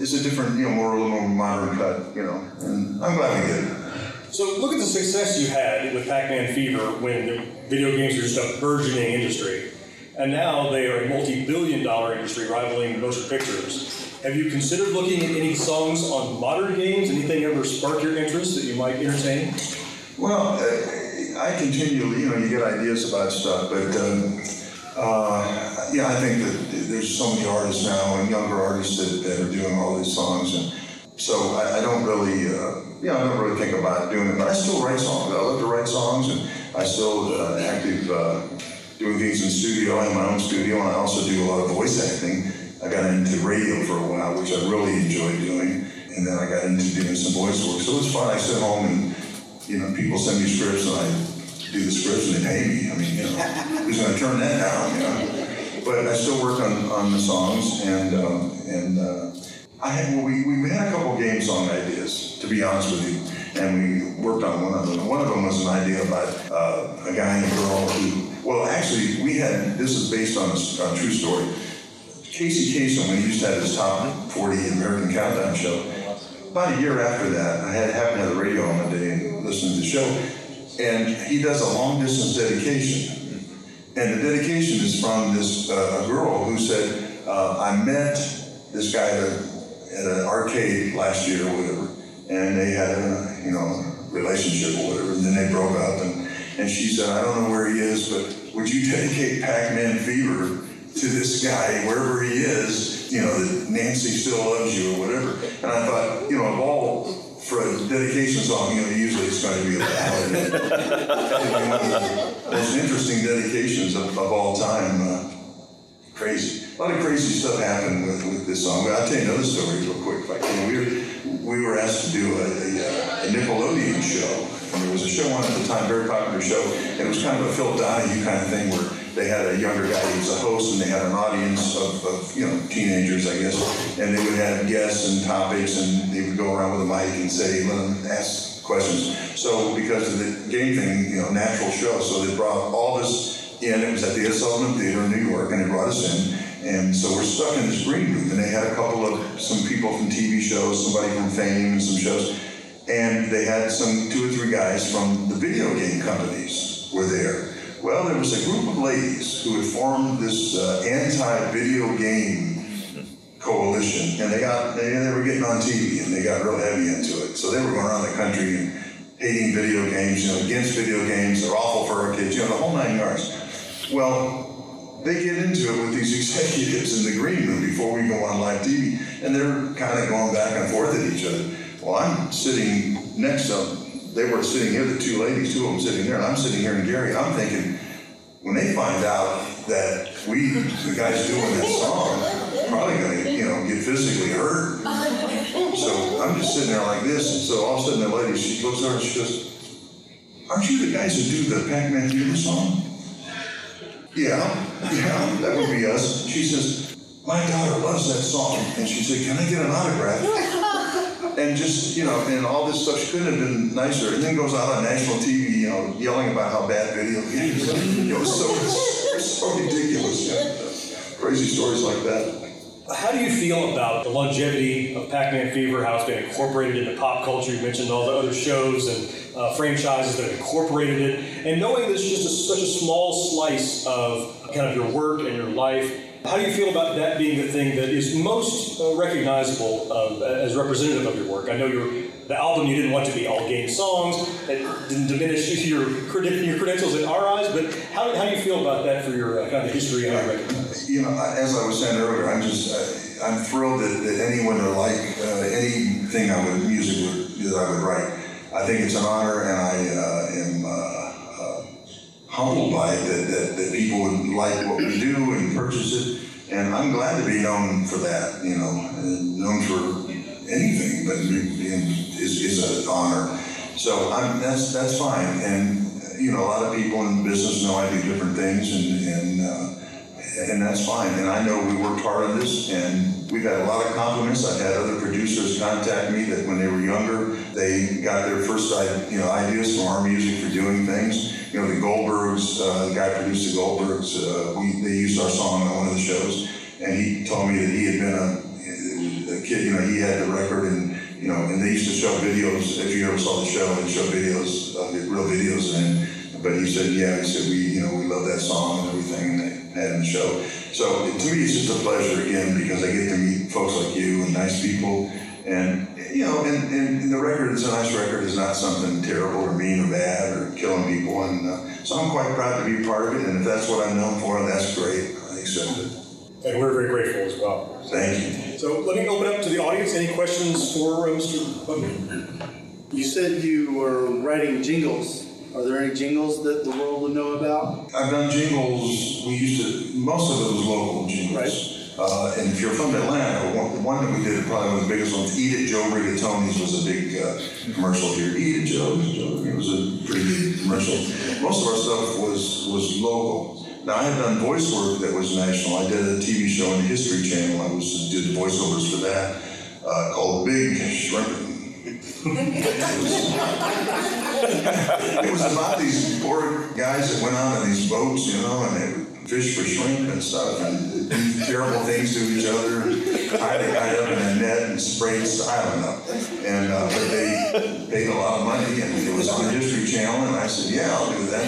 it's a different, you know, more, a little more modern cut, you know. And I'm glad we did it. So look at the success you had with Pac-Man Fever when video games were just a burgeoning industry. And now they are a multi-billion dollar industry rivaling motion pictures. Have you considered looking at any songs on modern games? Anything ever spark your interest that you might entertain? Well, uh, I continually, you know, you get ideas about stuff, but um, uh, yeah, I think that there's so many artists now and younger artists that, that are doing all these songs, and so I, I don't really, uh, you know, I don't really think about doing it. But I still write songs. I love to write songs, and I still uh, active uh, doing things in studio. I have my own studio, and I also do a lot of voice acting. I got into radio for a while, which I really enjoyed doing, and then I got into doing some voice work. So it was fun. I sit home and you know, people send me scripts and I do the scripts and they pay me. I mean, you know, who's going to turn that down, you know? But I still work on, on the songs and, um, and uh, I had, well, we, we had a couple game song ideas, to be honest with you, and we worked on one of them. One of them was an idea about uh, a guy and a girl who, well, actually, we had, this is based on a true story. Casey Kasem, when he used to have his top 40 American Countdown show, about a year after that, I had happened to have the radio on one day and listened to the show, and he does a long distance dedication. And the dedication is from this uh, a girl who said, uh, "I met this guy a, at an arcade last year or whatever, and they had a you know relationship or whatever, and then they broke up, and and she said, I don't know where he is, but would you dedicate Pac-Man Fever to this guy wherever he is? You know that Nancy still loves you or whatever." And I thought, you know, of all for a dedication song, you know, usually it's going to be a ballad. One of the most interesting dedications of, of all time. Uh, crazy. A lot of crazy stuff happened with, with this song. But I'll tell you another story real quick if I can. We were, we were asked to do a, a, uh, a Nickelodeon show. And there was a show on at the time, very popular show. And it was kind of a Phil Donahue kind of thing where they had a younger guy who was a host and they had an audience of, of you know, teenagers, I guess. And they would have guests and topics and they would go around with a mic and say, let them ask questions. So because of the game thing, you know, natural show, so they brought all this in. It was at the Ed Sullivan Theater in New York, and they brought us in. And so we're stuck in this green room, and they had a couple of some people from TV shows, somebody from Fame, and some shows, and they had some two or three guys from the video game companies were there. Well, there was a group of ladies who had formed this uh, anti-video game coalition, and they got they, they were getting on TV and they got real heavy into it. So they were going around the country and hating video games, you know, against video games. They're awful for our kids, you know, the whole nine yards. Well, they get into it with these executives in the green room before we go on live TV, and they're kind of going back and forth at each other. Well, I'm sitting next to them. They were sitting here, the two ladies, two of them sitting there, and I'm sitting here in Gary. I'm thinking, when they find out that we, the guys doing that song, probably gonna, you know, get physically hurt. So I'm just sitting there like this, and so all of a sudden the lady, she looks over and she goes, aren't you the guys who do the Pac-Man Fever song? Yeah, yeah, that would be us. She says, my daughter loves that song. And she said, can I get an autograph? And just, you know, and all this stuff, she couldn't have been nicer. And then goes out on national TV you know, yelling about how bad video games. are. It was so, so ridiculous. Yeah. Crazy stories like that. How do you feel about the longevity of Pac-Man Fever, how it's been incorporated into pop culture? You mentioned all the other shows and uh, franchises that have incorporated it, and knowing this it's just a, such a small slice of kind of your work and your life. How do you feel about that being the thing that is most uh, recognizable uh, as representative of your work? I know your the album you didn't want to be all game songs. It didn't diminish your, your credentials in our eyes, but how, how do you feel about that for your uh, kind of history and recognize? You know, as I was saying earlier, I'm just, uh, I'm thrilled that, that anyone would like uh, anything I would, music would, that I would write. I think it's an honor and I uh, am uh, uh, humbled by it that, that, that people would like what we do and purchase it. And I'm glad to be known for that, you know, known for anything, but is, is an honor. So I'm, that's, that's fine. And, you know, a lot of people in business know I do different things and, and, uh, and that's fine. And I know we worked hard on this, and we've had a lot of compliments. I've had other producers contact me that when they were younger, they got their first you know ideas from our music for doing things. You know, the Goldbergs, uh, the guy produced the Goldbergs, uh, we, they used our song on one of the shows, and he told me that he had been a, a kid. You know, he had the record, and you know, and they used to show videos. If you ever saw the show, they show videos, uh, real videos, and but he said, yeah, he said, we, you know, we love that song and everything, and they had in the show. So to me, it's just a pleasure again because I get to meet folks like you and nice people, and you know, and, and the record is a nice record. It's not something terrible or mean or bad or killing people, and uh, so I'm quite proud to be a part of it. And if that's what I'm known for, that's great. I accept it. And we're very grateful as well. Thank you. So let me open up to the audience. Any questions for uh, Mr. Buckner? You said you were writing jingles. Are there any jingles that the world would know about? I've done jingles. We used to. Most of it was local jingles. Uh, and if you're from Atlanta, one, one that we did, probably one of the biggest ones, Eat It, Joe Rigatoni's was a big uh, commercial here. Eat It, Joe. Joe. It was a pretty big commercial. Most of our stuff was was local. Now I have done voice work that was national. I did a TV show on the History Channel. I was did the voiceovers for that uh, called Big Shrimpin'. it was about these poor guys that went out on these boats, you know, and they fish for shrimp and stuff and do terrible things to each other and tie the guy up in a net and spray I don't know. And uh, but they paid a lot of money and it was on the History Channel and I said, yeah, I'll do that.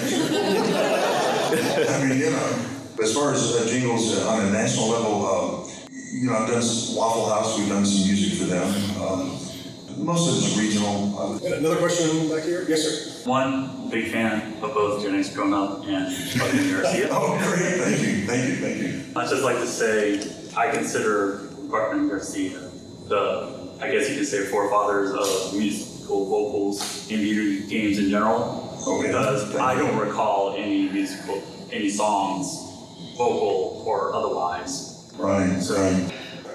I mean, you know, as far as uh, jingles uh, on a national level, uh, you know, I've done Waffle House, we've done some music for them. Um, most of it's regional. Uh, Another question back here? Yes, sir. One, big fan of both Journeys Grown Up and Bugman Garcia. Oh, great! Thank you, thank you, thank you. I'd just like to say I consider Buckner Garcia the, I guess you could say, forefathers of musical vocals in video games in general. Okay. Because I don't recall any musical, any songs, vocal or otherwise. Right. So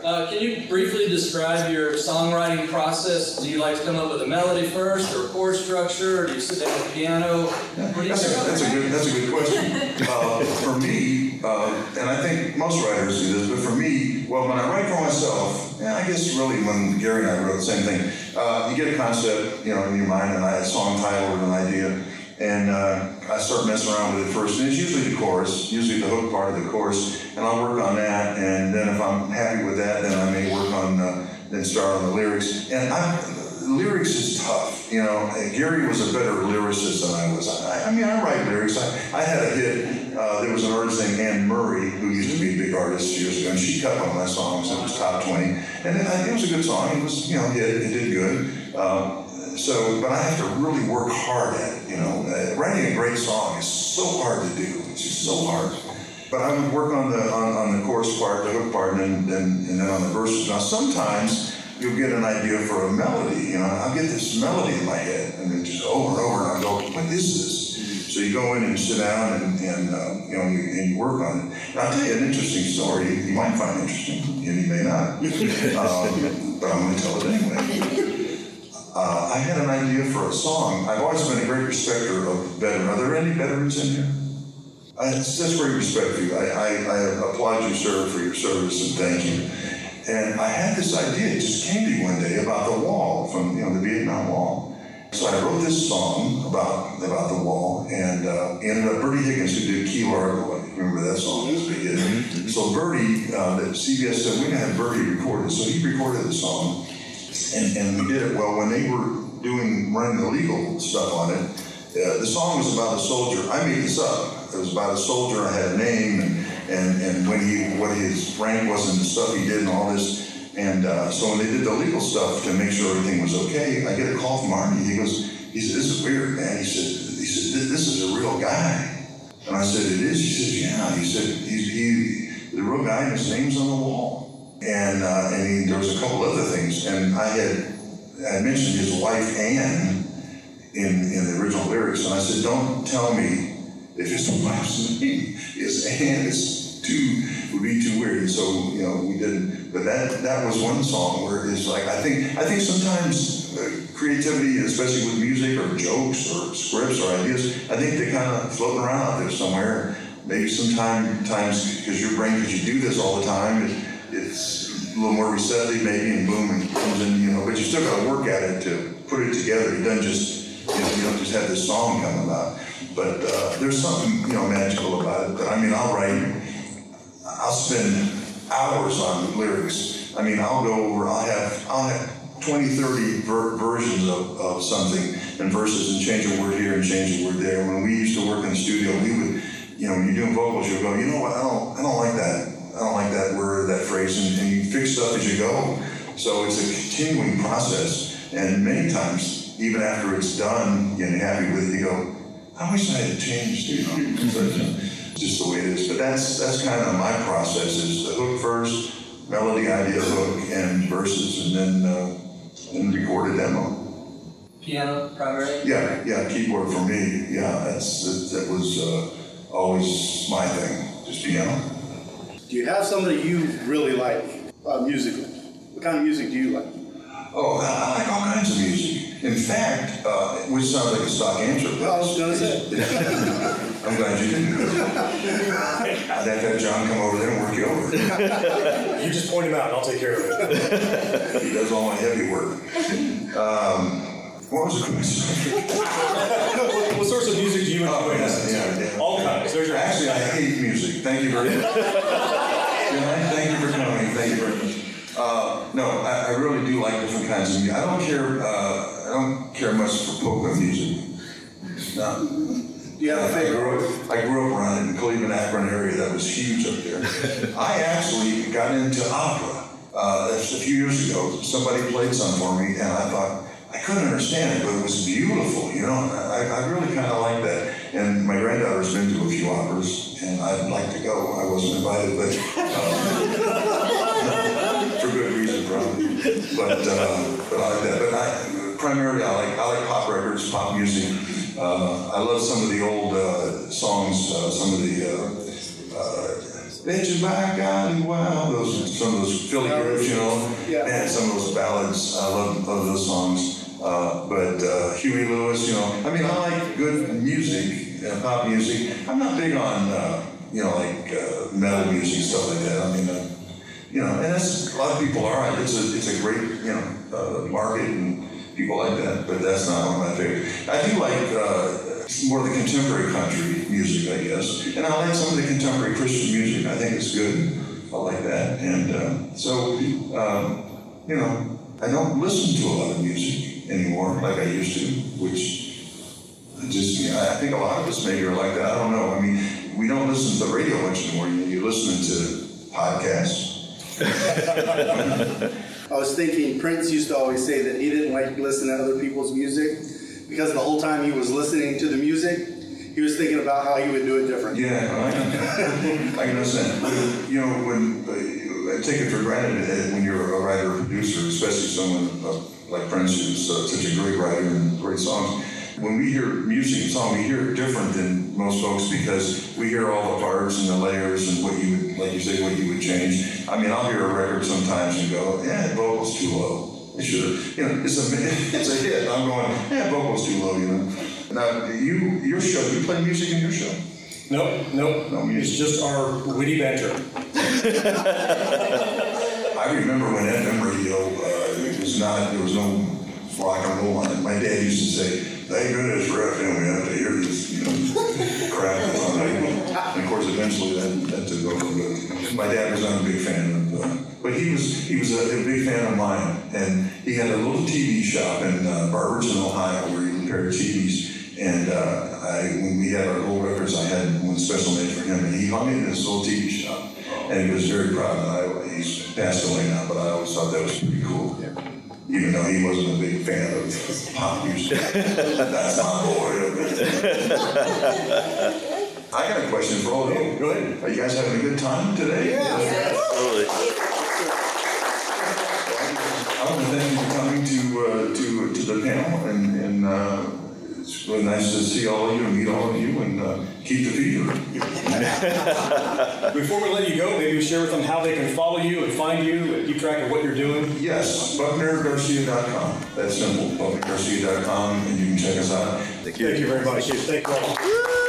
Uh, can you briefly describe your songwriting process? Do you like to come up with a melody first, or a chord structure, or do you sit down at the piano? What do you That's a, that's a good that's a good question. Uh, for me, uh, and I think most writers do this, but for me, well, when I write for myself, yeah, I guess really when Gary and I wrote the same thing, uh, you get a concept, you know, in your mind, and I a song title or an idea, and uh, I start messing around with it first, and it's usually the chorus, usually the hook part of the chorus, and I'll work on that, and then if I'm happy with that, then I may work on uh, then start on the lyrics, and I lyrics is tough. You know, Gary was a better lyricist than I was. I, I mean, I write lyrics. I, I had a hit. Uh, there was an artist named Anne Murray who used to be a big artist years ago, and she cut one of my songs. It was top twenty, and it, it was a good song. It was, you know, hit. It did good. Um, so, but I have to really work hard at it. You know, uh, writing a great song is so hard to do. It's just so hard. But I would work on the on, on the chorus part, the hook part, and then, then and then on the verses. Now sometimes you'll get an idea for a melody. You know, I'll get this melody in my head, and then just over and over, and I go, "What is this?" So you go in and sit down, and, and uh, you know, you, and you work on it. And I'll tell you an interesting story. You might find interesting, and you may not. Um, but I'm going to tell it anyway. Uh, I had an idea for a song. I've always been a great respecter of veterans. Are there any veterans in here? I, that's that's great respect for you. I, I, I applaud you, sir, for your service and thank you. And I had this idea, it just came to me one day about the wall from, you know, the Vietnam Wall. So I wrote this song about about the wall, and uh, ended up Bertie Higgins, who did Key Largo. Remember that song? A big hit. So Bertie, uh, that CBS said we're gonna have Bertie record it. So he recorded the song, and, and we did it. Well, when they were doing running the legal stuff on it, uh, the song was about a soldier. I made this up. It was about a soldier. I had a name and and, and when he what his rank was and the stuff he did and all this. And uh, so when they did the legal stuff to make sure everything was okay, I get a call from Arnie. He goes, he said, "This is weird, man." He said, "He said "This- is a real guy." And I said, "It is." He said, "Yeah." He said, "He's he the real guy. His name's on the wall." And uh, and he, there was a couple other things. And I had I mentioned his wife Anne in in the original lyrics, and I said, "Don't tell me if his wife's name is Anne. It's too would be too weird." And so you know we didn't. But that that was one song where it's like I think I think sometimes uh, creativity, especially with music or jokes or scripts or ideas, I think they kind of floating around out there somewhere. Maybe sometimes times because your brain because you do this all the time, it, it's a little more receptive maybe, and boom, and comes in. You know, but you still got to work at it to put it together. It doesn't just you know, you don't just have this song come about. But uh, there's something, you know, magical about it. But I mean, I'll write, I'll spend hours on lyrics. I mean, I'll go over, I'll have, I'll have 20, 30 ver- versions of, of something and verses and change a word here and change a word there. When we used to work in the studio, we would, you know, when you're doing vocals, you'll go, you know what, I don't, I don't like that. I don't like that word, that phrase, and, and you fix stuff as you go. So it's a continuing process. And many times, even after it's done, getting happy with it, you go, I wish I had changed, you know. So it's just the way it is. But that's that's kind of my process is the hook first, melody, idea, hook, and verses, and then uh, and record a demo. Piano primarily? Yeah, yeah, keyboard for me. Yeah, that's that, that was uh, always my thing, just piano. Do you have somebody you really like uh, musically? What kind of music do you like? Oh, I I like all kinds of music. In fact, uh, which sounds like a stock answer, but I was gonna say. I'm glad you didn't. I'd have to have John come over there and work you over. You just point him out, and I'll take care of it. He does all my heavy work. Um, what was the question? what, what sorts of music do you enjoy? Oh, yeah, yeah, yeah. All kinds. There's your Actually, I hate music. Thank you very much. Yeah, Thank you for coming. Thank you very much. Uh, no, I, I really do like different kinds of music. I don't care. Uh, I don't care much for polka music. No. Do you have a I favorite? grew up, I grew up around it in the Cleveland, Akron area. That was huge up there. I actually got into opera. Uh, a few years ago. Somebody played some for me, and I thought I couldn't understand it, but it was beautiful. You know, I, I really kind of like that. And my granddaughter's been to a few operas, and I'd like to go. I wasn't invited, but uh, for good reason, probably. But uh, but I like that. But I primarily I like I like pop records, pop music. Uh, I love some of the old uh, songs, uh, some of the. Uh, uh, Bet your back alley, wow, those some of those Philly groups, you know, Yeah. and some of those ballads. I love, love those songs. Uh, but uh, Huey Lewis, you know, I mean, I like good music, uh, pop music. I'm not big on, uh, you know, like uh, metal music stuff like that. I mean, uh, you know, and that's a lot of people are. It's a it's a great you know uh, market and people like that. But that's not one of my favorites. I do like more of the contemporary country music, I guess, and I like some of the contemporary Christian music. I think it's good. I like that, and so um, you know, I don't listen to a lot of music anymore like I used to, which I just you know, I think a lot of us maybe are like that. I don't know. I mean, we don't listen to the radio much anymore. You- You're listening to podcasts. I was thinking Prince used to always say that he didn't like listening to other people's music because the whole time he was listening to the music, he was thinking about how he would do it different. Yeah, I can, I can understand. But, you know, when uh, I take it for granted that when you're a writer or producer, especially someone uh, like Prince, who's uh, such a great writer and great songs. When we hear music and song, we hear it different than most folks because we hear all the parts and the layers and what you would, like you say, what you would change. I mean, I'll hear a record sometimes and go, yeah, vocal's too low. It should have, you know, it's a it's a hit. I'm going, yeah, vocal's too low, you know. Now, you your show, you play music in your show? Nope, nope. No music. It's just our witty banter. I remember when FM radio, uh, it was not, there was no rock and roll on it. My dad used to say, thank goodness for FM, we have to hear this, you know, crap that's on. And of course, eventually that, that took over, but my dad was not a big fan of, uh, but he was, he was a, a big fan of mine. And he had a little TV shop in uh, Barberton, Ohio, where he repaired TVs. And uh, I, when we had our old records, I had one special made for him, and he hung it in his little TV shop. And he was very proud. And I, he's passed away now, but I always thought that was pretty cool. Even though he wasn't a big fan of pop music. That's my boy. I got a question for all of you. Go ahead. Are you guys having a good time today? Yeah. I want to thank you for coming to, uh, to, to the panel, and, and, uh, it's really nice to see all of you and meet all of you, and, uh, keep the fever. Before we let you go, maybe you share with them how they can follow you and find you and keep track of what you're doing. Yes, BucknerGarcia.com. That's simple, BucknerGarcia.com, and you can check us out. Thank you very much. Thank you all.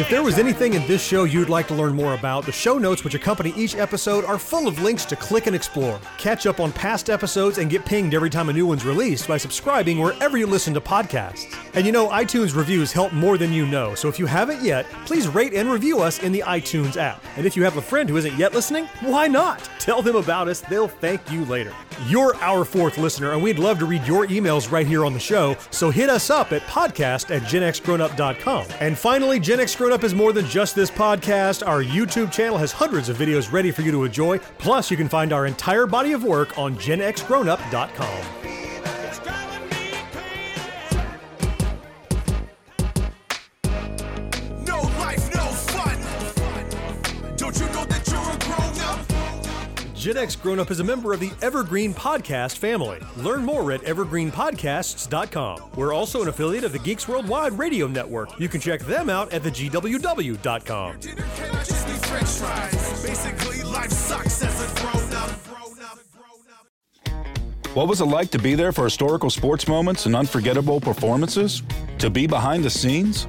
If there was anything in this show you'd like to learn more about, the show notes which accompany each episode are full of links to click and explore. Catch up on past episodes and get pinged every time a new one's released by subscribing wherever you listen to podcasts. And you know, iTunes reviews help more than you know, so if you haven't yet, please rate and review us in the iTunes app. And if you have a friend who isn't yet listening, why not? Tell them about us, they'll thank you later. You're our fourth listener, and we'd love to read your emails right here on the show, so hit us up at podcast at genxgrownup.com. And finally, Gen X Grown Up is more than just this podcast. Our YouTube channel has hundreds of videos ready for you to enjoy. Plus, you can find our entire body of work on genxgrownup.com. Gen X Grown Up is a member of the Evergreen Podcast family. Learn more at evergreenpodcasts.com. We're also an affiliate of the Geeks Worldwide Radio Network. You can check them out at thegww.com. Basically. What was it like to be there for historical sports moments and unforgettable performances? To be behind the scenes?